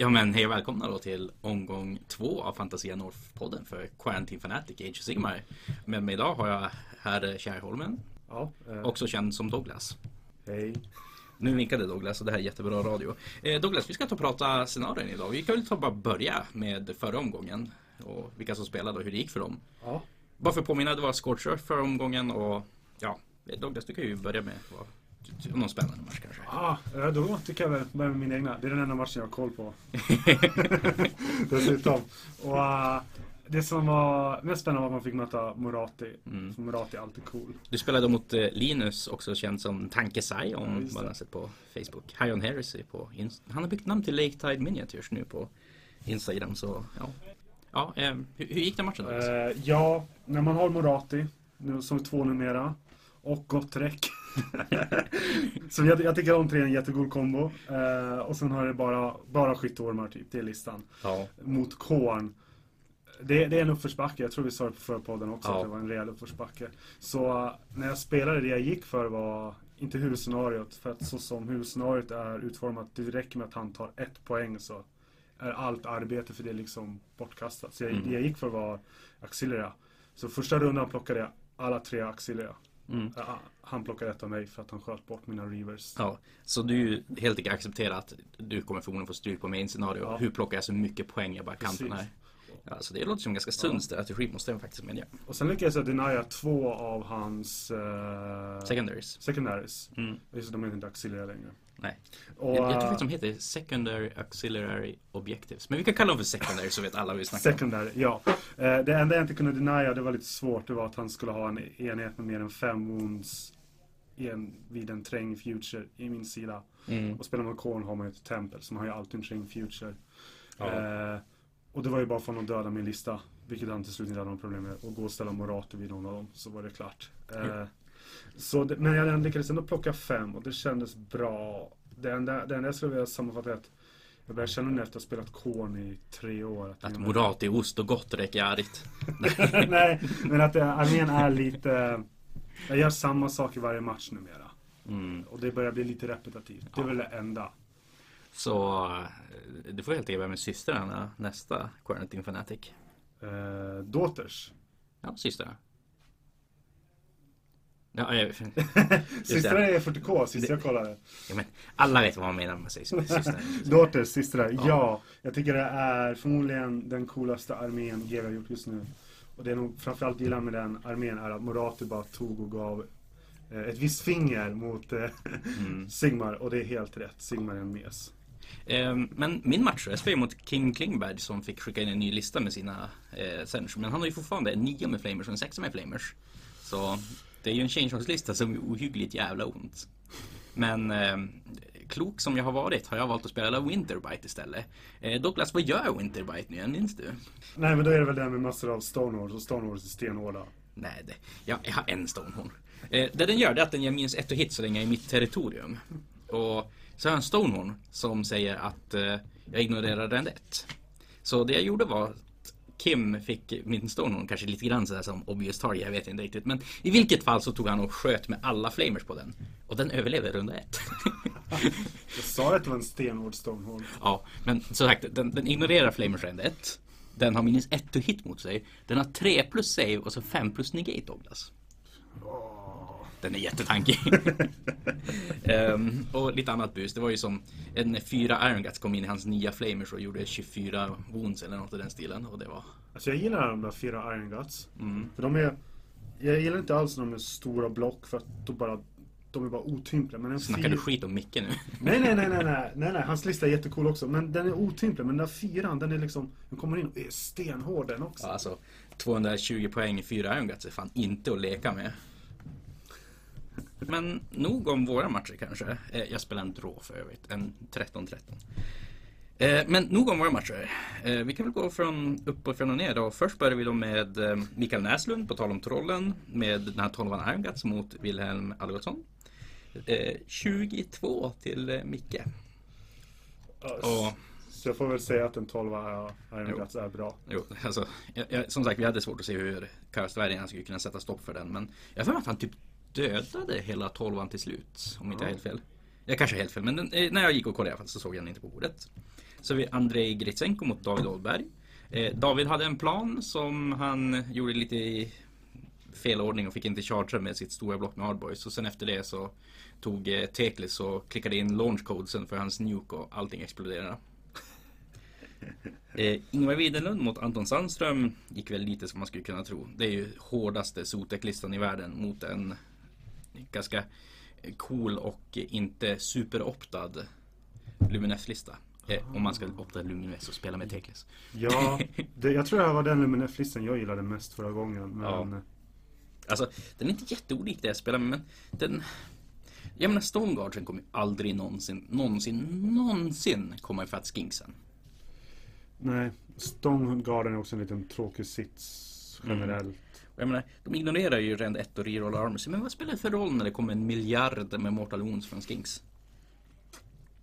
Ja men hej och välkomna då till omgång två av Fantasia North-podden för Quarantine Fanatic Age of Sigmar. Med mig idag har jag herr Kärrholmen, Ja, eh, också känd som Douglas. hej. Nu vinkade Douglas och det här är jättebra radio. Eh, Douglas, vi ska ta och prata scenarion idag. Vi kan väl ta bara börja med förra omgången och vilka som spelade och hur det gick för dem. Ja, Bara för att påminna, det var Scorcher förra omgången och ja, Douglas du kan ju börja med vad, någon spännande match kanske. ah, eh, då tycker jag väl börja med min egna. Det är den enda matchen jag har koll på. Dessutom. Och eh, det som var mest spännande var att man fick möta Morati. Mm. För Morati är alltid cool. Du spelade mot eh, Linus, också känd som Tankesai Ja, om det. man har sett på Facebook. Hion Heresy på Inst- Han har byggt namn till Lake Tide Miniatures nu på Instagram så ja. Ja, eh, hur, hur gick den matchen då? Eh, ja, när man har Morati, nu, som är två numera, och Gottrek. så jag, jag tycker de tre är en jättegod kombo. Eh, och sen har det bara, bara skytteormar typ, det är listan. ja. mot Korn. Det, det är en uppförsbacke, jag tror vi sa det på förra podden också, Ja. att det var en rejäl uppförsbacke. Så uh, när jag spelade det jag gick för var inte huvudscenariot, för att så som huvudscenariot är utformat, det räcker med att han tar ett poäng så är allt arbete för det liksom bortkastat. Så jag, Mm. det jag gick för var Auxilia. Så första rundan plockade jag alla tre Auxilia. Mm. Han plockade ett av mig för att han sköt bort mina Reavers. ja. Så du helt enkelt accepterar att du kommer förmodligen få stryk på main scenario. Ja. Hur plockar jag så mycket poäng jag bara kan på den här? Ja, så det låter som en ganska sund strategi måste jag faktiskt medge. Och sen lyckades jag denia två av hans uh, Secondaries. secondaries. Mm. Just det, de heter inte Auxilia längre. Nej. Och, jag, jag tror eh, faktiskt de heter Secondary Auxiliary Objectives. Men vi kan kalla dem för Secondary så vet alla vad vi snackar om. Secondary, ja. Eh, det enda jag inte kunde denia, det var lite svårt, det var att han skulle ha en enhet med mer än fem wounds i en, vid en träng future i min sida. Mm. Och spelar man Korn har man ju ett tempel, så man har ju alltid en träng future. Ja. Eh, och det var ju bara för att döda min lista, vilket han till slut inte hade någon problem med. Och gå och ställa Morato vid någon av dem, så var det klart. Eh, så det, men jag lyckades ändå plocka fem och det kändes bra. Det enda, det enda jag skulle vilja sammanfatta är att jag börjar känna nu efter att ha spelat Korn i tre år. Att jag- morat är ost och gott räcker argt. Nej, men att eh, armén är lite... Jag gör samma sak i varje match numera. Mm. Och det börjar bli lite repetitivt. Det är väl det enda. Så eh, du får helt enkelt med systrarna nästa Quarantine Fanatic. Eh, Daughters. Ja, systrarna. Ja, jag, Systrar är 40K, sist jag kollade. ja, men alla vet vad man menar när man säger sy- systrar. Daughters, systrar. Ja. Ja. Jag tycker det är förmodligen den coolaste armén GW har gjort just nu. Och det är nog framförallt gillar med den armén är att Morati bara tog och gav eh, ett visst finger mot eh, Mm. Sigmar. Och det är helt rätt. Sigmar är en mes. Ehm, Men min match, jag spelade mot King Klingberg som fick skicka in en ny lista med sina eh, senders. Men han har ju fortfarande en 9 med flamers och en 6 med flamers. Så det är ju en changelist-lista som är ohyggligt jävla ont. Men eh, klok som jag har varit har jag valt att spela Winterbite istället. Eh, Douglas, vad gör Winterbite nu igen? Minns du? Nej men då är det väl det här med massor av Stonewalls och Stonewalls är stenhårda. Nej, det, jag, jag har en Stonehorn. Eh, det den gör det är att den ger minst ett och hit så länge jag är i mitt territorium. Och så har jag en Stonehorn som säger att eh, jag ignorerar den ett. Så det jag gjorde var Kim fick min Stonehorn kanske lite grann sådär som obvious target, jag vet inte riktigt. Men i vilket fall så tog han och sköt med alla flamers på den. Och den överlever runda ett. Jag sa att det var en stenhård Stonehorn. ja, men som sagt, den, den ignorerar flamers runda ett. Den har minst ett to hit mot sig. Den har 3 plus save och så 5 plus negate Douglas. Den är jättetankig. Ehm, och lite annat bus. Det var ju som en fyra Iron Guts kom in i hans nya flamers och gjorde 24 wounds eller något i den stilen. Och det var... Alltså jag gillar de där fyra Iron Guts. Mm. För de är... Jag gillar inte alls när de är stora block för att de bara... De är bara otympliga. Men en Snackar fyr- du skit om Micke nu? Nej, nej, nej, nej, nej, nej, nej. Hans lista är jättecool också. Men den är otymplig. Men den där fyran, den är liksom... Den kommer in och är stenhård den också. Ja, alltså 220 poäng i fyra Iron Guts är fan inte att leka med. Men nog om våra matcher kanske. Eh, Jag spelar en draw för övrigt. En 13-13. Eh, Men nog om våra matcher. Eh, Vi kan väl gå från uppifrån och ner då. Först börjar vi då med Mikael Näslund, på tal om trollen. Med den här 12 Iron Guts mot Wilhelm Algotsson. Eh, 22 till Micke. Och Så jag får väl säga att en 12 Iron Jo. Guts är bra. Jo, alltså, jag, jag, som sagt, vi hade svårt att se hur Karlsbergen skulle kunna sätta stopp för den. Men jag har för mig att han typ dödade hela tolvan till slut. Om inte jag har helt fel. Jag kanske har helt fel men den, eh, när jag gick och kollade i alla fall så såg jag den inte på bordet. Så vi Andrei Gritsenko mot David Oldberg. Eh, David hade en plan som han gjorde lite i fel ordning och fick inte chartra med sitt stora block med hardboys. Och sen efter det så tog eh, Teklis och klickade in launch codesen för hans nuke och allting exploderade. Eh, Ingvar Widerlund mot Anton Sandström gick väl lite som man skulle kunna tro. Det är ju hårdaste Sotek-listan i världen mot en ganska cool och inte superoptad Luminef-lista. Eh, om man ska opta Luminef och spela med Teklis. Ja, det, jag tror det här var den Luminef-listan jag gillade mest förra gången. Men... Ja. Alltså, den är inte jätteolik det jag spelar med, men den... Jag menar, Stoneguardsen kommer aldrig någonsin, någonsin, någonsin komma ifatt Skinksen. Nej, Stonegarden är också en liten tråkig sits generellt. Och jag menar, de ignorerar ju rend 1 och reroll armor. Men vad spelar det för roll när det kommer en miljard med Mortal Wounds från Skinks?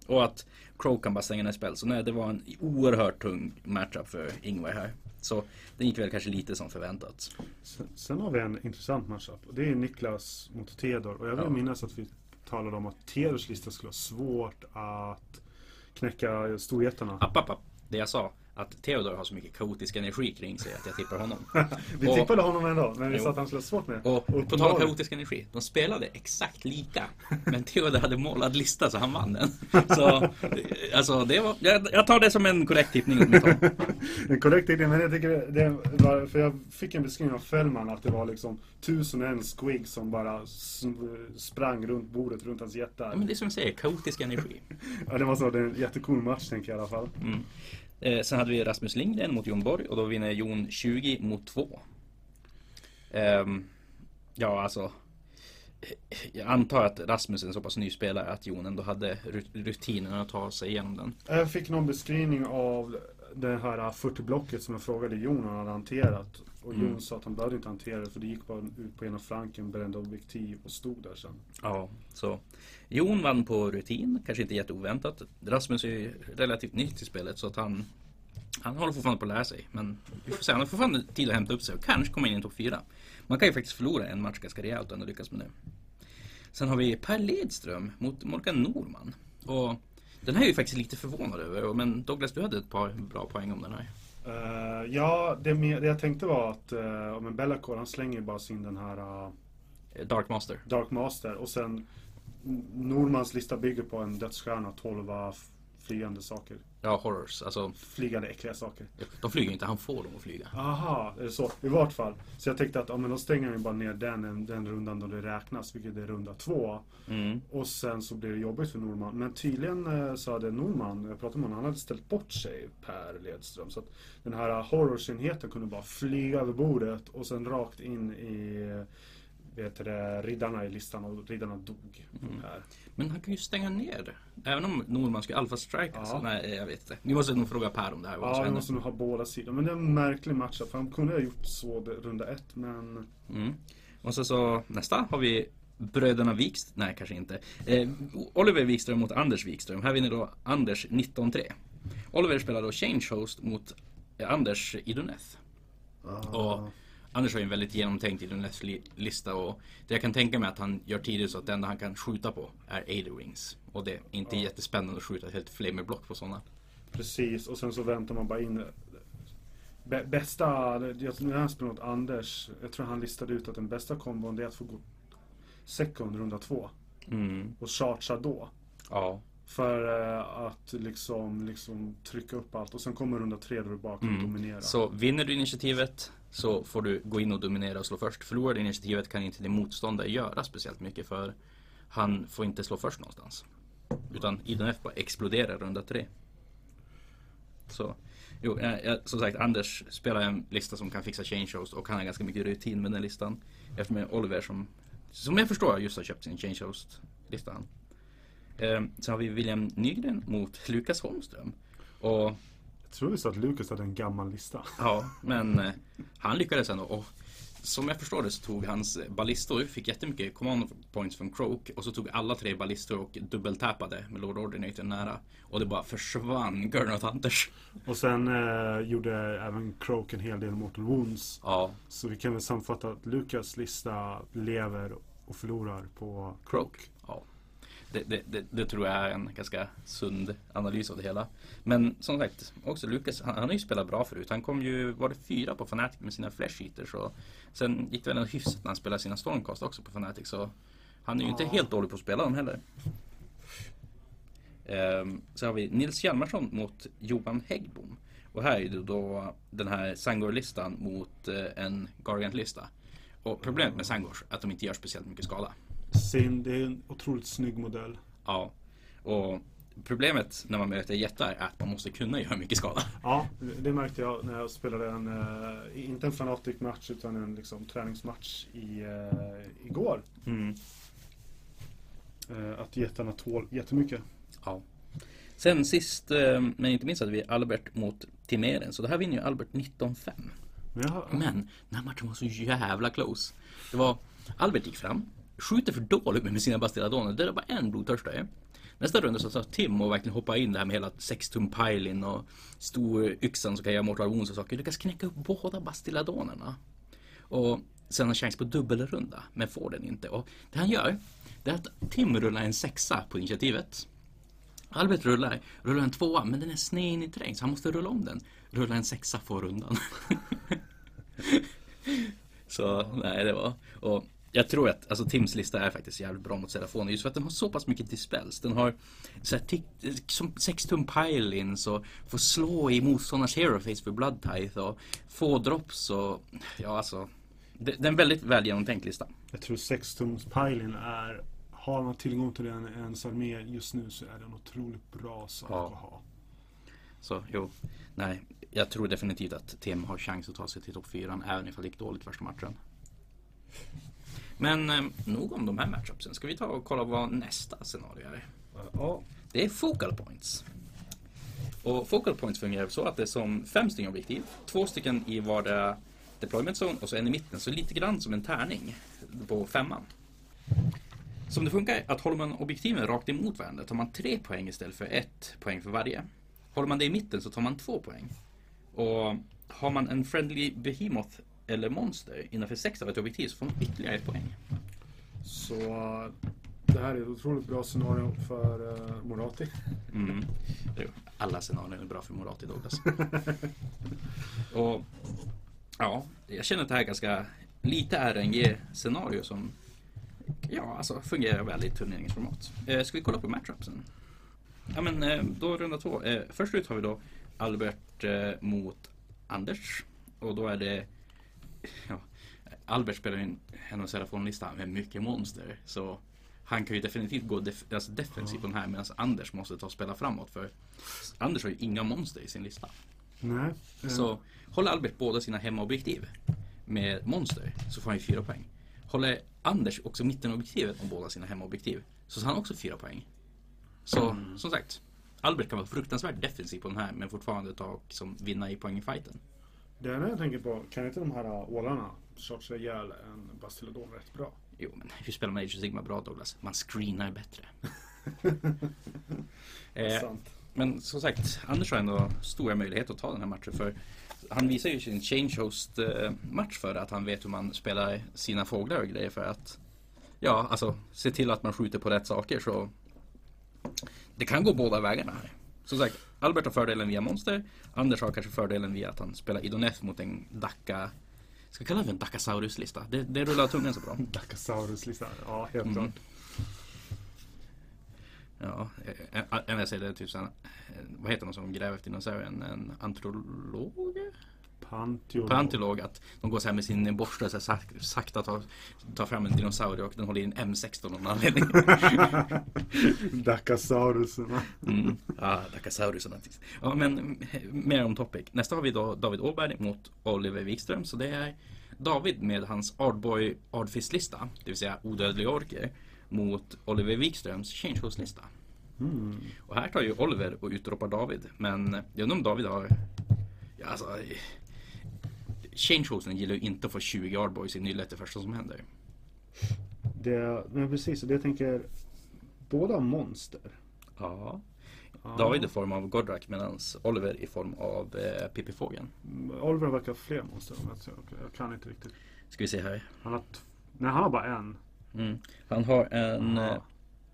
Och att Crow kan bara stänga ner spel. Så nej, det var en oerhört tung matchup för Ingvar här. Så den gick väl kanske lite som förväntat. Sen, sen har vi en intressant matchup. Och det är Niklas mot Theodor. Och jag vill Ja. minnas att vi talade om att Theodors lista skulle ha svårt att knäcka storjättarna. App, app, app. Det jag sa, att Theodor har så mycket kaotisk energi kring sig att jag tippar honom. Vi Och- tippade honom ändå, men vi sa att han skulle ha svårt med. Och på tal om kaotisk energi, de spelade exakt lika. Men Theodor hade målad lista så han vann den. Så, alltså det var, jag, jag tar det som en korrekt tippning. En korrekt idé, men jag tycker det var, för jag fick en beskrivning av Fällman att det var liksom tusen och en squig som bara sprang runt bordet runt hans Ja, jättar. men det är som jag säger, kaotisk energi. Ja, det var så, det är en jättecool match tänker jag i alla fall. Mm. Eh, sen hade vi Rasmus Lindgren mot Jon Borg och då vinner Jon 20 mot 2. Eh, ja, alltså. Eh, jag antar att Rasmus är en så pass ny spelare att Jon ändå hade rutinen att ta sig igenom den. Jag fick någon beskrivning av det här 40-blocket som jag frågade Jon om han hade hanterat. Och Jon Mm. sa att han behövde inte hantera det för det gick bara ut på ena flanken, brände objektiv och stod där sen. Ja, så Jon vann på rutin, kanske inte jätteoväntat. Rasmus är ju relativt ny till spelet så att han han håller fortfarande på att lära sig. Men vi får se, han har fortfarande tid att hämta upp sig och kanske komma in i en topp 4. Man kan ju faktiskt förlora en match ganska rejält och ändå lyckas med det. Sen har vi Per Ledström mot Morgan Norman. Och den här är jag ju faktiskt lite förvånad över. Men Douglas, du hade ett par bra poäng om den här. Eh, ja, det, med, det jag tänkte var att uh, om en Bellacore, han slänger bara sin den här uh, Dark Master. Dark Master och sen Normans lista bygger på en dödsstjärna, 12 f- flygande saker. Ja, horrors. Alltså, Flygande äckliga saker. de flyger inte, han får dem att flyga. Aha, är det så? I vart fall. Så jag tänkte att ja, men då stänger vi bara ner den, den rundan då det räknas, vilket är runda två. Mm. Och sen så blir det jobbigt för Norman. Men tydligen eh, så hade Norman, jag pratade med honom, han hade ställt bort sig Per Ledström. Så att den här eh, horrorsenheten kunde bara flyga över bordet och sen rakt in i vet det, riddarna i listan och riddarna dog. Mm. Här. Men han kan ju stänga ner. Även om Norman skulle alfa-strika. Ja. Så nej, jag vet inte. Vi måste nog fråga Per om det här. Ja, vi måste nog ha båda sidor. Men det är en märklig matchup. För han kunde ha gjort så runda ett, men... Mm. Och så, så nästa har vi Bröderna Wikström. Nej, kanske inte. Eh, Oliver Wikström mot Anders Wikström. Här vinner då Anders 19-3. Oliver spelar då Change Host mot eh, Anders Iduneth. Och Anders har ju en väldigt genomtänkt Iduneth-lista och det jag kan tänka mig att han gör tidigt så att det enda han kan skjuta på är Aider Wings. Och det är inte Ja. jättespännande att skjuta ett helt flamerblock på sådana. Precis, och sen så väntar man bara in Bä- Bästa, när han spelade mot Anders, jag tror han listade ut att den bästa kombon det är att få gå second runda två Mm. och chargea då. Ja. För eh, att liksom, liksom trycka upp allt och sen kommer runda tre då du bara kan Mm. dominera. Så vinner du initiativet så får du gå in och dominera och slå först. Förlorar du initiativet kan inte din motståndare göra speciellt mycket för han får inte slå först någonstans. Utan IDNF bara exploderar runda tre. Så, jo, jag, som sagt Anders spelar en lista som kan fixa change host och han har ganska mycket rutin med den listan. Eftersom det är Oliver som, som jag förstår just har köpt sin change host lista. Eh, sen har vi William Nygren mot Lukas Holmström. Och jag tror vi sa att Lukas hade en gammal lista. Ja, men eh, han lyckades ändå. Och som jag förstår det så tog hans eh, ballistor, fick jättemycket command points från Croak och så tog alla tre ballistor och dubbeltappade med Lord Ordinator nära. Och det bara försvann Gurnoth Hunters. Och sen eh, gjorde även Croak en hel del Mortal Wounds. Ja, Så vi kan väl sammanfatta att Lukas lista lever och förlorar på Croak. Det, det, det, det, tror jag är en ganska sund analys av det hela. Men som sagt, också Lukas, han, han har ju spelat bra förut. Han kom ju, var det fyra på Fnatic med sina Flash Eaters och sen gick det väl en hyfsat när han spelade sina Stormcast också på Fnatic. Så han är ju ja. inte helt dålig på att spela dem heller. Um, så har vi Nils Hjalmarsson mot Johan Häggbom. Och här är det då den här Sangor-listan mot uh, en Gargant-lista. Och problemet med Sangors är att de inte gör speciellt mycket skada. Sin, det är en otroligt snygg modell. Ja. Och problemet när man möter jättar är att man måste kunna göra mycket skada. Ja, det märkte jag när jag spelade en, uh, inte en Fanatic match utan en liksom, träningsmatch i, uh, igår. Mm. Uh, att jättarna tål jättemycket. Ja. Sen sist men inte minst hade vi Albert mot Timeren. Så det här vinner ju Albert 19-5. Men den här matchen var så jävla close. Det var Albert gick fram, skjuter för dåligt med sina bastilladoner. Det är bara en blodtörstare. Nästa runda så sa Tim och verkligen hoppa in det här med hela 6 tum pilin och stor yxan som kan göra mortal wounds och saker. Lyckas knäcka upp båda bastilladonerna. Och sen har chans på dubbelrunda, men får den inte. Och det han gör, det är att Tim rullar en sexa på initiativet. Albert rullar, rullar en tvåa, men den är sned in i terräng så han måste rulla om den. Rulla en sexa får rundan. så nej, det var... Och jag tror att alltså, Tims lista är faktiskt jävligt bra mot Serafon. Just för att den har så pass mycket dispels. Den har så här, som 6 tum pilins och får slå i motståndars hero face för blood tithe och få drops och ja alltså. Det, det är en väldigt väl genomtänkt lista. Jag tror 6 tums pilin är har man tillgång till en, en armé just nu så är det en otroligt bra sak ja. att ha. Så jo, nej, jag tror definitivt att TM har chans att ta sig till topp 4 även ifall det gick dåligt första matchen. Men eh, nog om de här matchupsen. Ska vi ta och kolla vad nästa scenario är? Ja. Det är focal points. Och focal points fungerar så att det är som fem stycken objektiv. Två stycken i vardera deployment zone och så en i mitten. Så lite grann som en tärning på femman. Som det funkar att håller man objektiven rakt emot varandra tar man tre poäng istället för ett poäng för varje. Håller man det i mitten så tar man två poäng. Och har man en friendly behemoth eller monster innanför sex av ett objektiv så får man ytterligare ett poäng. Så det här är ett otroligt bra scenario för uh, Morati. Mm. Alla scenarion är bra för Morati Douglas. och ja, jag känner att det här är ganska lite RNG-scenario som ja, alltså fungerar väl i turneringsformat. Eh, ska vi kolla på matchupsen? Ja men eh, då runda två. Eh, först ut har vi då Albert eh, mot Anders. Och då är det ja, Albert spelar in en av Serafon-listan med mycket monster. Så han kan ju definitivt gå def alltså defensivt på den här medan Anders måste ta och spela framåt. För Anders har ju inga monster i sin lista. Nej. Så håller Albert båda sina hemmaobjektiv med monster så får han ju fyra poäng. Håller Anders också mittenobjektivet om båda sina hemmaobjektiv så tar han också fyra poäng. Så mm. som sagt, Albert kan vara fruktansvärt defensiv på den här men fortfarande ta och som vinna i poängfighten. Det enda jag tänker på, kan inte de här ålarna chargea ihjäl en Bastiladon rätt bra? Jo, men hur spelar man Age of Sigma bra Douglas? Man screenar bättre. eh, men som sagt, Anders har ändå stora möjligheter att ta den här matchen för han visar ju sin change host eh, match för att han vet hur man spelar sina fåglar och grejer för att Ja, alltså se till att man skjuter på rätt saker så Det kan gå båda vägarna här. Som sagt, Albert har fördelen via monster. Anders har kanske fördelen via att han spelar Idoneth mot en Dacca Ska vi kalla det en Daccasaurus-lista? Det, det rullar tungan så bra. Daccasaurus-lista, ja helt mm. klart. Ja, en jag säger det typ såhär, vad heter de som gräver efter dinosaurier? En antropolog? Panteolog, att de går så här med sin borste och så sak, sakta tar, tar fram en dinosaurie och den håller i en M16 av någon anledning. Dacasauruserna. mm. Ja, Dacasauruserna. Ja, men mer om topic. Nästa har vi då David Åberg mot Oliver Wikström. Så det är David med hans Ardboy Ardfist-lista, det vill säga odödliga orker mot Oliver Wikströms Change Host-lista. Mm. Och här tar ju Oliver och utropar David. Men jag undrar om David har... Ja, alltså, Changehosen gillar ju inte att få 20 Ardboys i nyllet det första som händer. Det, men precis, och det jag tänker båda monster. Ja. David i form av Godrak medan Oliver i form av eh, Pippi-fågeln. Oliver verkar ha fler monster om jag, jag kan inte riktigt. Ska vi se här. Han har, nej, han har bara en. Mm. Han har en... Eh,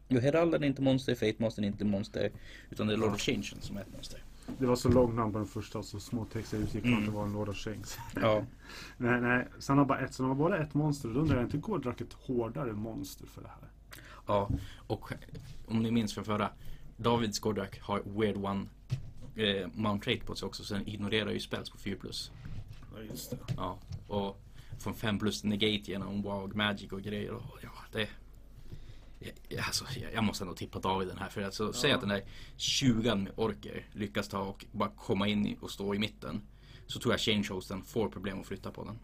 Jo, Heralden är inte monster, Fate Master är inte monster. Utan det är Lord of Change som är ett monster. Det var så långt namn på den första så små texter utgick från Mm. att det var en Lord of Shanks. Ja. nej, nej. Sen har bara ett, så de har bara ett monster. Och då undrar jag inte, går drack ett hårdare monster för det här? Ja, och om ni minns från förra. Davids Gordrak har Weird One eh, Mount Rate på sig också. Så den ignorerar ju spells på 4 plus. Ja, just det. Ja, och från 5 plus negate genom Wog Magic och grejer. Och, ja, det... Ja, Alltså, jag- jag måste ändå tippa David den här för alltså, säg att den där 20 med orker lyckas ta och bara komma in och stå i mitten. Så tror jag Changehosten får problem att flytta på den.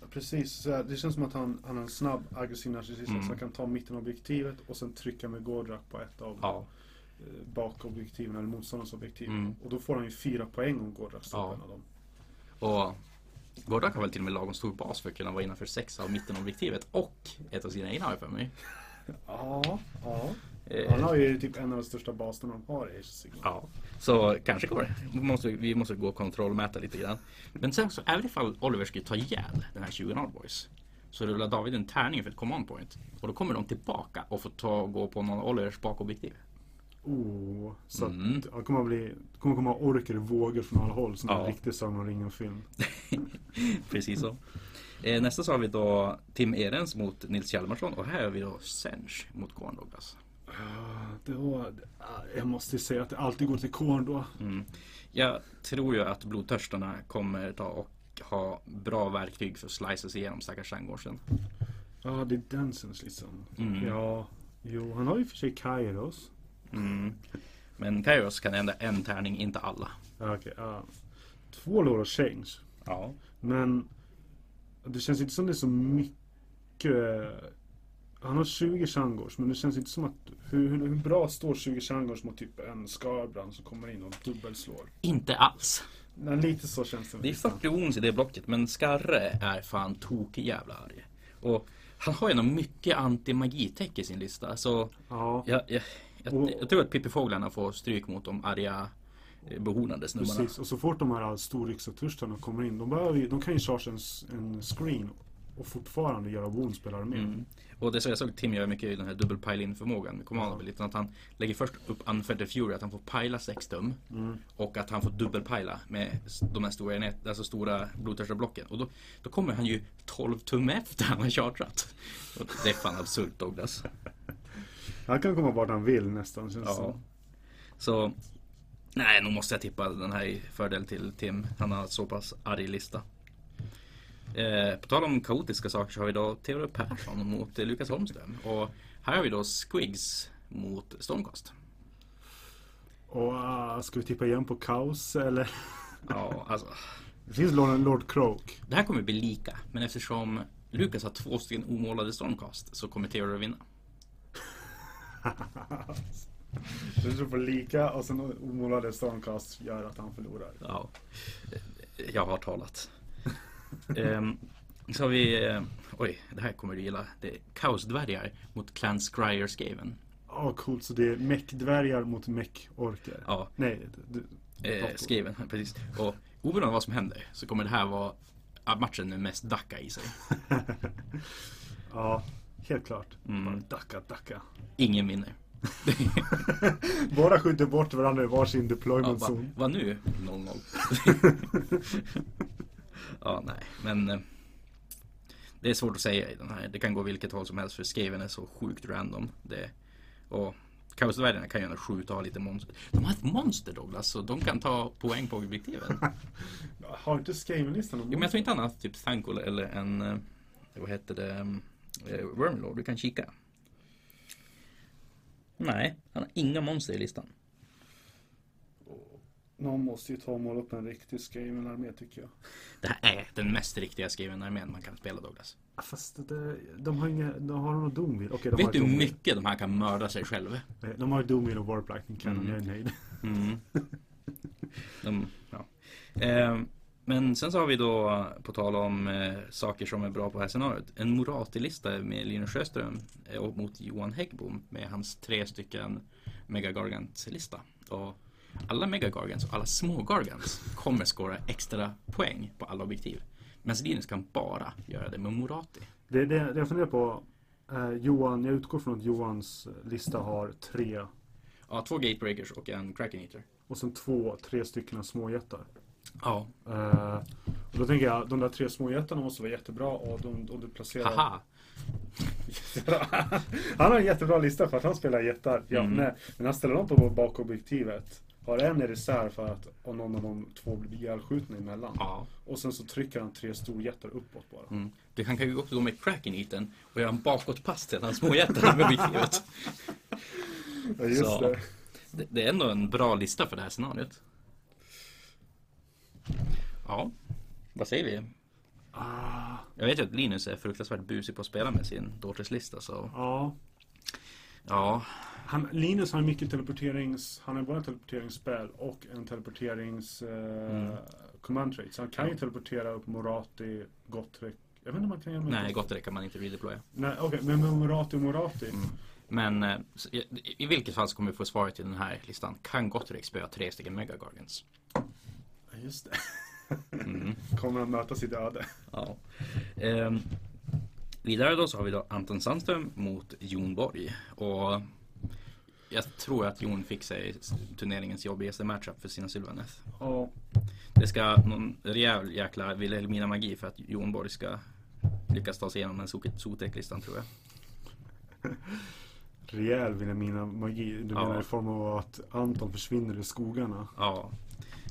Ja, Precis, det känns som att han, han är en snabb aggressiv narcissist. Mm. Så han kan ta mitten av objektivet och sen trycka med Gordrak på ett av Ja. eh, bakobjektiven eller motståndarens objektiv. Mm. Och då får han ju fyra poäng om Gordrak står Ja. på en av dem. Och Gordrak har väl till och med lagom stor bas för att kunna vara innanför sex av mittenobjektivet och ett av sina egna har jag för mig. Ja, ja. Eh, Han har ju typ en av de största baserna de har i. Ja, så kanske går det. Vi måste, vi måste gå och kontrollmäta lite grann. Men sen så även ifall Oliver skulle ta ihjäl den här 20 Nord Boys. Så rullar David en tärning för ett command point. Och då kommer de tillbaka och får ta och gå på någon av Olivers bakobjektiv. Oh, så Mm. att det kommer att bli, det kommer komma orker i vågor från alla håll som Ja. en riktig Sagan om ringen-film. Precis så. Eh, nästa så har vi då Tim Ehrens mot Nils Hjalmarsson och här har vi då Sench mot Gorn Douglas. Det var, jag måste säga att det alltid går till korn då. Mm. Jag tror ju att blodtörstarna kommer ta och ha bra verktyg för att slica sig igenom stackars Sandgårdsen. Ja, det är den som liksom. Mm. Ja, jo, han har ju för sig Kairos. Mm. Men Kairos kan ändra en tärning, inte alla. Okej, ja. Två of Change. Ja. Men det känns inte som det är så mycket. Han har 20 Shangors men det känns inte som att hur, hur, hur bra står 20 Shangors mot typ en Skarbrand som kommer in och dubbelslår? Inte alls. Nej, lite så känns det. Det är 40 ons i det blocket, men Skarre är fan tok jävla arg. Och han har ju nog mycket anti-magitäck i sin lista, så Ja, jag, jag, jag, jag tror att Pippifåglarna får stryk mot de arga eh, behornade snubbarna. precis. Och så fort de här storriksatörstarna kommer in, de, behöver, de kan ju charge en, en screen och fortfarande göra woundspelare med. Mm. Och det så jag såg Tim göra mycket i den här dubbel-pile-in förmågan med command lite att han lägger först upp Unfettered Fury, att han får pila 6 tum. Mm. Och att han får dubbelpila med de här stora, enhet, alltså stora blodtörstarablocken. Och då, då kommer han ju 12 tum efter han har chartrat. Och det är fan absurt Douglas. Han kan komma vart han vill nästan känns Ja. som. Så Nej, nog måste jag tippa den här i fördel till Tim. Han har så pass arg lista. Eh, på tal om kaotiska saker så har vi då Theodor Persson mot Lukas Holmström. Och här har vi då Squigs mot Stormcast. Och uh, ska vi tippa igen på kaos eller? Ja, alltså. Det finns Lord, Lord Croak. Det här kommer bli lika. Men eftersom Lukas har två stycken omålade Stormcast så kommer Theodor vinna. Så du får lika och sen omålade stormcast gör att han förlorar. Ja, jag har talat. Ehm, så har vi, eh, oj, det här kommer du gilla. Det är Kaosdvärgar mot Clan Scryer Skaven. Ja, coolt. Så det är meck-dvärgar mot meck-orker. Ja, Nej, du, eh, Skaven, precis. Och oberoende av vad som händer så kommer det här vara matchen med mest dacka i sig. ja, helt klart. Mm. Bara dacka, dacka. Ingen vinner. Båda skjuter bort varandra i varsin Ja, deployment va, zone. vad nu? 0-0. ja, nej, men eh, det är svårt att säga i den här. Det kan gå vilket håll som helst för Skaven är så sjukt random. Det, och Kaosdvärgarna kan ju ändå skjuta och ha lite monster. De har ett monster Douglas, så de kan ta poäng på objektiven. Har inte Skaven-listan någon Jo, men jag tror inte han har typ Thankul eller en, eh, vad heter det, Wormlord. Du kan kika. Nej, han har inga monster i listan. Någon måste ju ta och måla upp en riktig Skaven-armé tycker jag. Det här är den mest riktiga skriven armén man kan spela Douglas. Fast det, de har inga, de har någon Doomwheel. De Vet du hur mycket de här kan mörda sig själva? Eh, De har ju Doomwheel och Warp Lightning Cannon, Mm. jag är nöjd. Mm. De, ja. eh, men sen så har vi då, på tal om eh, saker som är bra på det här scenariot, en Morati-lista med Linus Sjöström eh, och mot Johan Häggbom med hans tre stycken Megagargant-lista. Och alla Megagargants och alla små Gargants kommer skåra extra poäng på alla objektiv. Men Linus kan bara göra det med Morati. Det, det, det jag funderar på, Eh, Johan, jag utgår från att Johans lista har tre Ja, två gatebreakers och en Kraken Eater. och sen två, tre stycken småjättar. Ja. Eh, och då tänker jag, de där tre småjättarna måste vara jättebra och de, och du placerar... Haha. han har en jättebra lista för att han spelar jättar. Ja, Mm. nej, men han ställer dem på bakobjektivet. Har en i reserv för att om någon av de två blir ihjälskjutna emellan. Ja. Och sen så trycker han tre storjättar uppåt bara. Mm. Du kan ju också gå med Kraken Eaten och göra en bakåtpass till den småjätten med objektivet. Ja, just Så. det. Det, det är ändå en bra lista för det här scenariot. Ja, vad säger vi? Ah, Jag vet ju att Linus är fruktansvärt busig på att spela med sin Daughters lista så ja. ja, Han, Linus har mycket teleporterings... Han har både en teleporteringsspel och en teleporterings... Eh, Mm. command trait. Så han kan ju teleportera upp Morati, Gottrek. Jag vet inte om man kan göra nej gott det kan man inte redeploya. Nej, okej. men med Morati och Morati. Mm. Men eh, i, i vilket fall så kommer vi få svaret till den här listan. Kan Gottrek spöa tre stycken Mega Gargants? Ja, just det. Mm. Kommer han möta sitt öde. Ja. Ehm, vidare då så har vi då Anton Sandström mot Jon Borg. Och jag tror att Jon fick sig turneringens jobbigaste matchup för sina Sylvaneth. Ja. Det ska någon rejäl jäkla Wilhelmina magi för att Jon Borg ska lyckas ta sig igenom den Sotek-listan tror jag. Rejäl Vilhelmina magi. Du Ja. menar i form av att Anton försvinner i skogarna. Ja.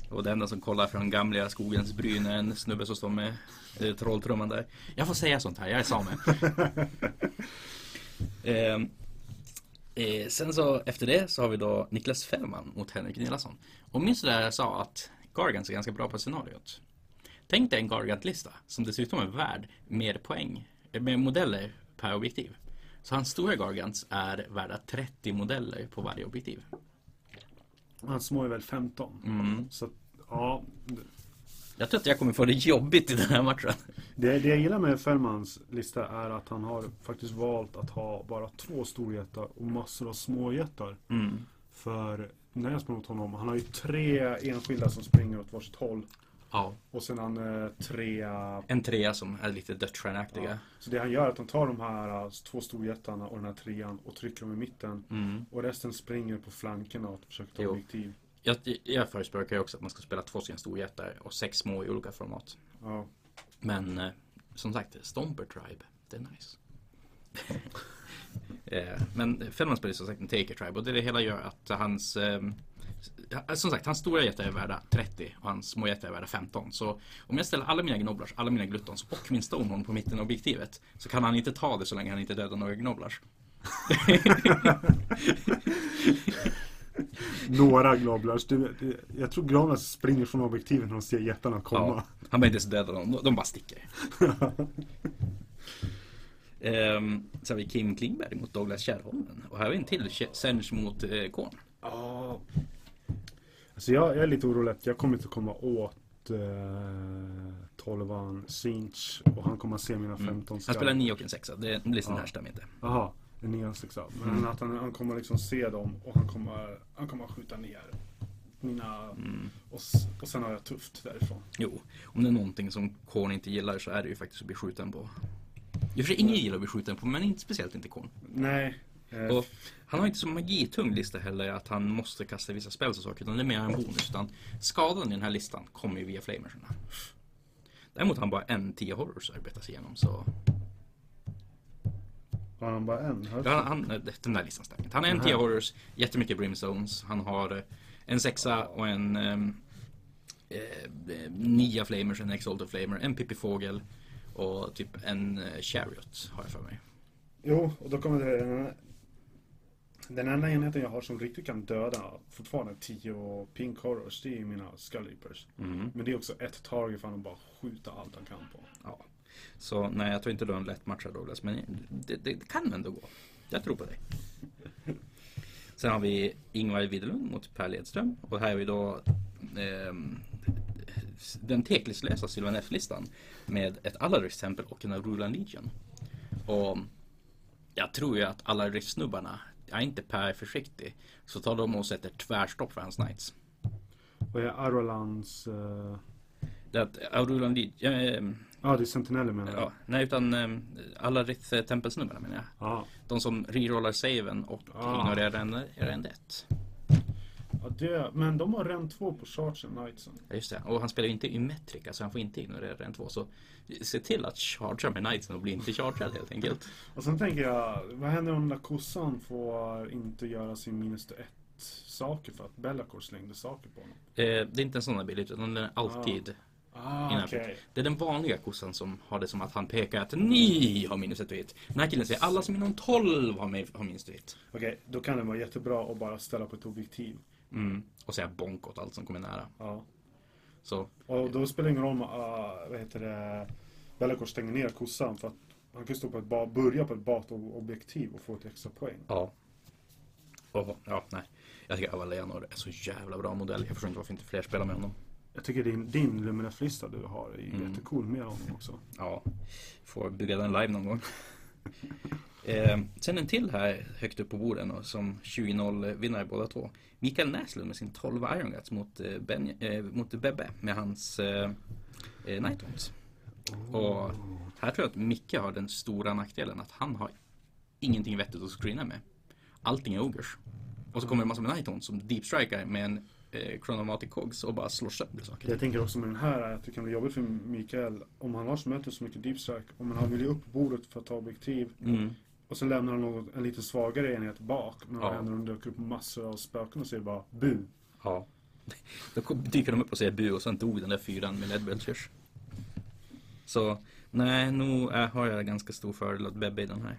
Och det enda som kollar från gamla skogens bryn är en snubbe som står med eh, trolltrumman där. Jag får säga sånt här, jag är same. Ehm, eh, sen så efter det så har vi då Niklas Fällman mot Henrik Nilasson. Och minns du där jag sa att Gargants är ganska bra på scenariot? Tänk dig en Gargant-lista som dessutom är värd mer poäng, eh, mer modeller per objektiv. Så hans stora Gargants är värda 30 modeller på varje objektiv. Hans små är väl 15. Mm. Så ja. Jag tror att jag kommer få det jobbigt i den här matchen. Det, det jag gillar med Fällmans lista är att han har faktiskt valt att ha bara två storjättar och massor av småjättar. Mm. För när jag spelar mot honom, han har ju tre enskilda som springer åt varsitt håll. Ja, Och sen han eh, tre... en trea som är lite dödsstjärneaktiga. Ja. Så det han gör är att han tar de här eh, två storjättarna och den här trean och trycker dem i mitten. Mm. Och resten springer på flankerna och försöker ta Jo. objektiv. Jag, jag förespråkar ju också att man ska spela två stycken storjättar och sex små i olika format. Ja. Men eh, som sagt, Stomper Tribe, det är nice. eh, men Fällman spelar som sagt en Taker Tribe och det, det hela gör att hans eh, som sagt, hans stora jättar är värda 30 och hans små jättar är värda 15. Så om jag ställer alla mina gnoblars, alla mina gluttons och min Stonehorn på mitten av objektivet så kan han inte ta det så länge han inte dödar några gnoblars. Några Globlars. Du, det- jag tror Globlars springer från objektiven när de ser jättarna komma. Ja, han behöver inte ens döda dem, de- bara sticker. Ehm, så har vi Kim Klingberg mot Douglas Kärrholmen. Och här har vi en till Sench mot eh, Korn. Ja. Alltså jag, jag är lite orolig att jag kommer inte komma åt eh, 12an Sinch och han kommer att se mina 15 Mm. Han spelar en 9 och en 6 det listan Ja. här stämmer inte. Jaha, en 9 6 Men Mm. att han, han kommer liksom se dem och han kommer, han kommer att skjuta ner mina Mm. och, och sen har jag tufft därifrån. Jo, om det är någonting som Korn inte gillar så är det ju faktiskt att bli skjuten på. I och för sig ingen gillar att bli skjuten på, men inte speciellt inte Korn. Nej. Eh, han har inte så magitung lista heller att han måste kasta vissa spells och saker, utan det är mer en bonus. Utan skadan i den här listan kommer ju via flamerserna. Däremot har han bara en 10 horrors att arbeta sig igenom, så har han bara en? Ja, han, han, den där listan stämmer. Han har en Nähä. 10 horrors, jättemycket brimstones. Han har eh, en sexa och en ehm, eh, eh, nia flamers, en exalted flamer, en pippi fågel och typ en eh, chariot har jag för mig. Jo, och då kommer det den, enda enheten jag har som riktigt kan döda fortfarande 10 pink horrors, det är mina skull reapers. Mm. Men det är också ett target för att bara skjuta allt han kan på. Ja. Så nej, jag tror inte du har en lätt match här Douglas, men det, det, det kan ändå gå. Jag tror på dig. Sen har vi Ingvar Widerlund mot Per Ledström och här har vi då ehm, den teklislösa Sylvan F-listan med ett Alaris-tempel och en Rulan Legion. Och jag tror ju att alla snubbarna är inte Per försiktig, så tar de och sätter tvärstopp för hans knights. Och är Arolans... Uh, Det är att eh, Ja, det är Sentineller menar jag. Ja, nej utan um, alla Rith eh, tempelsnubbarna menar jag. Ja. De som rerollar saven och Ah. ignorerar rend, rend 1. Ja det, men de har rend 2 på Charge Knightsen. Ja, just det. Och han spelar ju inte i metrika så han får inte ignorera rend 2. Så se till att chargea med knightsen och bli inte chargead helt enkelt. Och sen tänker jag, vad händer om den där kossan får inte göra sin minus 1 saker för att Bellacore slängde saker på honom? Eh, det är inte en sån ability utan den är alltid Ah, innanför. okej. Det är den vanliga kossan som har det som att han pekar att ni har minus ett hit. Den här killen säger alla som inom 12 har, med, har minus ett hit. Okej, då kan det vara jättebra att bara ställa på ett objektiv. Mm. Och säga bonk åt allt som kommer nära. Ja. Så Och då spelar det ingen roll om, uh, vad heter det, Bellacore stänger ner kossan för att han kan stå på ett ba- börja på ett bat-objektiv och få ett extra poäng. ja. Och, ja, nej. Jag tycker Avaleanor är så jävla bra modell. Jag förstår inte varför inte fler spelar med honom. Jag tycker din, din Luminef-lista du har är Mm. jättecool med honom också. Ja, får bygga den live någon gång. eh, sen en till här högt upp på borden och som 20-0 vinnare båda två. Mikael Näslund med sin 12 Iron Guts mot, eh, ben, eh, mot Bebbe med hans eh, eh, Nighthawks. Och här tror jag att Micke har den stora nackdelen att han har ingenting vettigt att screena med. Allting är ogers. Och så kommer det massa med Nighthawks som deep striker med en eh, Chronomatic Cogs och bara slår sönder saker. Jag tänker också med den här att det kan bli jobbigt för Mikael om han har så möter så mycket deep strike. Om han vill ju upp bordet för att ta objektiv Mm. Och sen lämnar han något, en lite svagare enhet bak. Men Ja. ja. händer de dök upp massor av spöken och säger bara bu. Ja. Då dyker de upp och säger bu och sen dog den där fyran med Ledbelchers. Så nej, nu har jag ganska stor fördel att bebba i den här.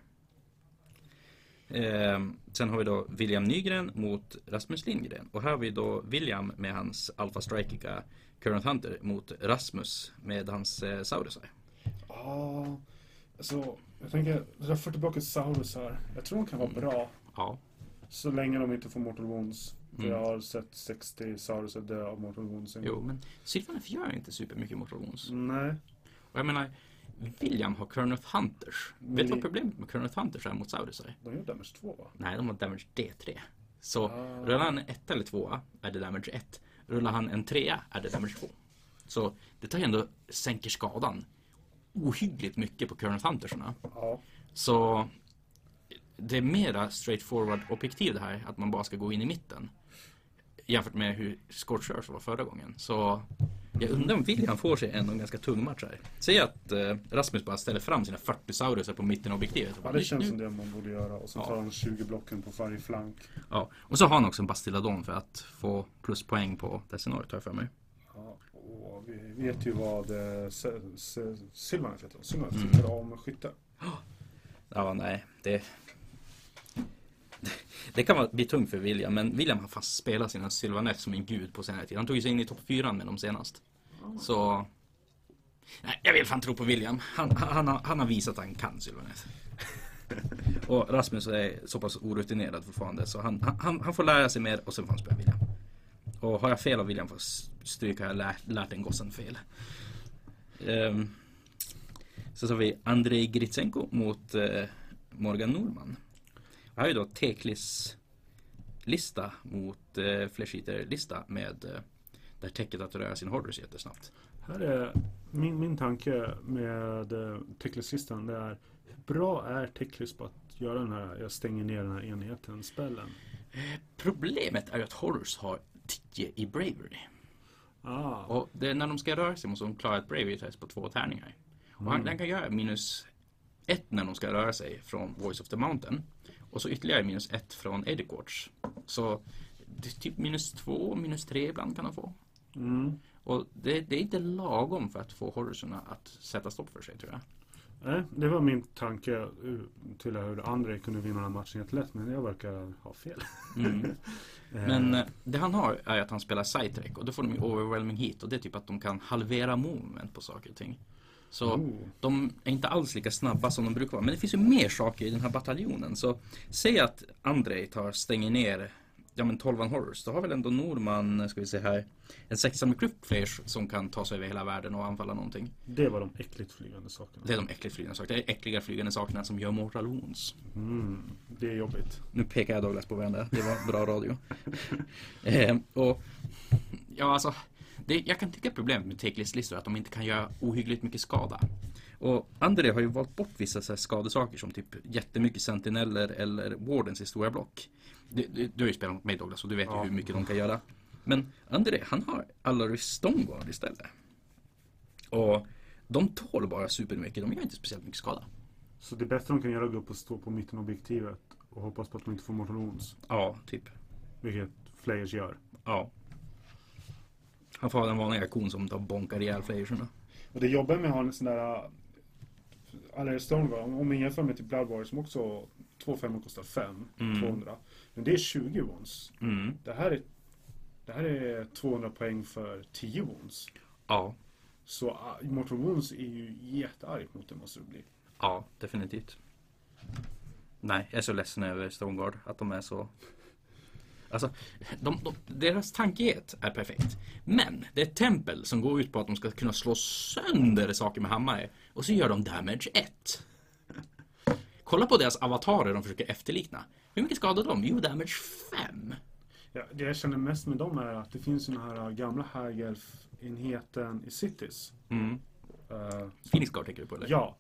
Ehm, sen har vi då William Nygren mot Rasmus Lindgren. Och här har vi då William med hans Alpha Strikiga Current Hunter mot Rasmus med hans eh, Saurusar. Ja, alltså jag tänker, det där 40 blocket Saurus här. Jag tror de kan vara bra. Ja. Så länge de inte får Mortal Wounds. För Mm. jag har sett 60 Saurus dö av Mortal Wounds Jo, men Sylvaneth gör inte supermycket Mortal Wounds. Nej. Och jag menar, William har Current Hunters. Vet du Men vad problemet med Current Hunters är mot Saurusar? De gör damage 2 va? Nej, de har damage D3. Så Ah. rullar han en 1 eller 2 är det damage 1. Rullar han en 3 är det damage 2. Så det tar ju ändå sänker skadan ohyggligt mycket på Current Huntersarna. Ja. Så det är mera straightforward objektiv det här, att man bara ska gå in i mitten. Jämfört med hur Scorchers var förra gången. Så jag undrar om William får sig en ganska tung match här. Säg att eh, Rasmus bara ställer fram sina 40 saurusar på mitten av objektivet. ja, det känns som det man borde göra. Och sen Ja. tar han 20 blocken på varje flank. Ja, och så har han också en Bastilladon för att få pluspoäng på det scenariot har jag för mig. Ja, och vi vet ju vad eh, Sylvaneth heter. Sylvaneth Mm. tycker om skytte. Ja, nej, det... Det kan vara- bli tungt för William, men William har fast spelat sina Sylvaneth som en gud på senare tid. Han tog ju sig in i topp 4 med dem senast. Så... Nej, jag vill fan tro på William. Han, han, han, har, han har visat att han kan Sylvaneth. och Rasmus är så pass orutinerad fortfarande så han, han, han får lära sig mer och sen får han spela William. Och har jag fel och William får stryka har jag lärt, lärt den gossen fel. Ehm, så så har vi Andrei Gritsenko mot eh, Morgan Norman. Här är ju då Teklis lista mot eh, Flesh Eater-lista med eh, där täcket att röra sin horrors jättesnabbt. Här är min, min tanke med uh, Teklis-listan. Det är hur bra är Teklis på att göra den här, jag stänger ner den här enheten, spellen? Problemet är ju att horrors har 10 i bravery. Ah, Och det, när de ska röra sig måste de klara ett bravery test på två tärningar. Och han, Mm. den kan göra minus ett när de ska röra sig från Voice of the Mountain. Och så ytterligare minus ett från Eddie Quartz. Så det är typ minus två, minus tre ibland kan de få. mm. Och det, det är inte lagom för att få horrorserna att sätta stopp för sig tror jag. Nej, det var min tanke uh, till hur Andrei kunde vinna den här matchen jättelätt. Men jag verkar ha fel. Mm. Eh, Men eh, det han har är att han spelar sidetrack och då får de ju overwhelming hit och det är typ att de kan halvera movement på saker och ting. Så oh. de är inte alls lika snabba som de brukar vara. Men det finns ju mer saker i den här bataljonen. Så säg att Andrei tar, stänger ner Ja men 12 Horrors, då har väl ändå Norman, ska vi se här, en sexa med Cryptflash som kan ta sig över hela världen och anfalla någonting. Det var de äckligt flygande sakerna. Det är de äckligt flygande sakerna. Det är äckliga flygande sakerna som gör Mortal Wounds. Mm, det är jobbigt. Nu pekar jag Douglas på varandra. Det var bra radio. eh, och ja, alltså. det, jag kan tycka problemet med take-list-listor är att de inte kan göra ohyggligt mycket skada. Och André har ju valt bort vissa så skadesaker som typ jättemycket sentineller eller wardens i stora block. Du, du, du har ju spelat mot mig Douglas och du vet Ja. ju hur mycket de kan göra. Men André, han har Alaris Stoneguard istället. Och de tål bara supermycket, de gör inte speciellt mycket skada. Så det bästa de kan göra är att gå upp och stå på mitten av objektivet och hoppas på att de inte får mortal wounds. Ja, typ. Vilket Flayers gör. Ja. Han får ha den vanliga kon som tar bonkar ihjäl flayersarna. Och det jobbar med att ha en sån där Alaris Stoneguard, om man jämför med typ Blood Warrior som också 2-5 kostar 5, Mm. 200. Men det är 20 wounds. Mm. Det här är, det här är 200 poäng för 10 wounds. Ja, Så uh, Mortal Wounds är ju jättearg mot det måste det bli. ja, definitivt. Nej, jag är så ledsen över Stoneguard att de är så Alltså, de, de, deras tankighet är perfekt. Men det är ett tempel som går ut på att de ska kunna slå sönder saker med hammare. Och så gör de damage 1. Kolla på deras avatarer de försöker efterlikna. Hur mycket skadar de? Jo, damage 5. Ja, det jag känner mest med dem är att det finns den här uh, gamla Hagelf-enheten i Cities. Mm. Uh, Phoenix Guard tänker du på eller? ja.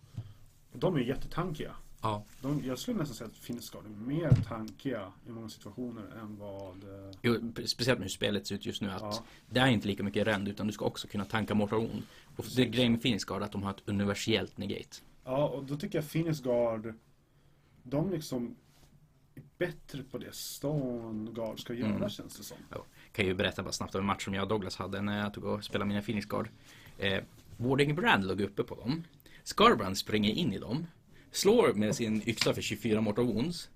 De är jättetankiga. ja. De, jag skulle nästan säga att Phoenix Guard är mer tankiga i många situationer än vad... eh, Jo, speciellt med hur spelet ser ut just nu att Ja. det är inte lika mycket rend utan du ska också kunna tanka Mortal Wound. Och det är grejen med Phoenix Guard är att de har ett universellt negate. Ja, och då tycker jag Phoenix Guard, de liksom bättre på det Stone Guard ska göra Mm. känns det som. Jag kan ju berätta bara snabbt om en match som jag och Douglas hade när jag tog och spelade mina Phoenix Guard. Eh, Warding Brand låg uppe på dem. Scarbrand springer in i dem. Slår med sin yxa för 24 Mortal Wounds.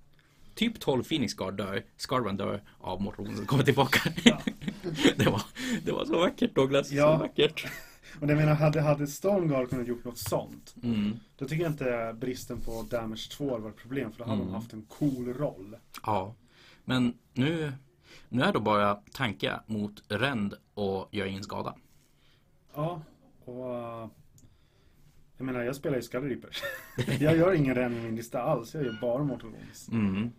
Typ 12 Phoenix Guard dör. Scarbrand dör av Mortal Wounds och kommer tillbaka. det, var, det var så vackert Douglas. Ja. Så vackert. Och jag menar, hade, hade Stone Guard kunnat gjort något sånt, Mm. då tycker jag inte bristen på Damage 2 var ett problem, för då hade Mm. de haft en cool roll. Ja, men nu, nu är det bara tanka mot ränd och gör ingen skada. Ja, och... eh, jag menar, jag spelar ju Skull jag gör ingen ren i min lista alls, jag gör bara Mortal Wounds. Mm.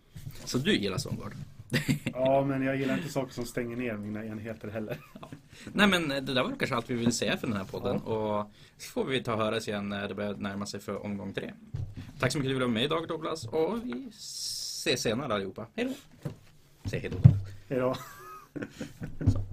Så du gillar Stormguard? Ja, men jag gillar inte saker som stänger ner mina enheter heller. Nej men det där var kanske allt vi ville säga för den här podden och så får vi ta och höras igen när det börjar närma sig för omgång tre. Tack så mycket för att du var med idag Douglas och vi ses senare allihopa. Hej då! Säg hej då. Hejdå. Så.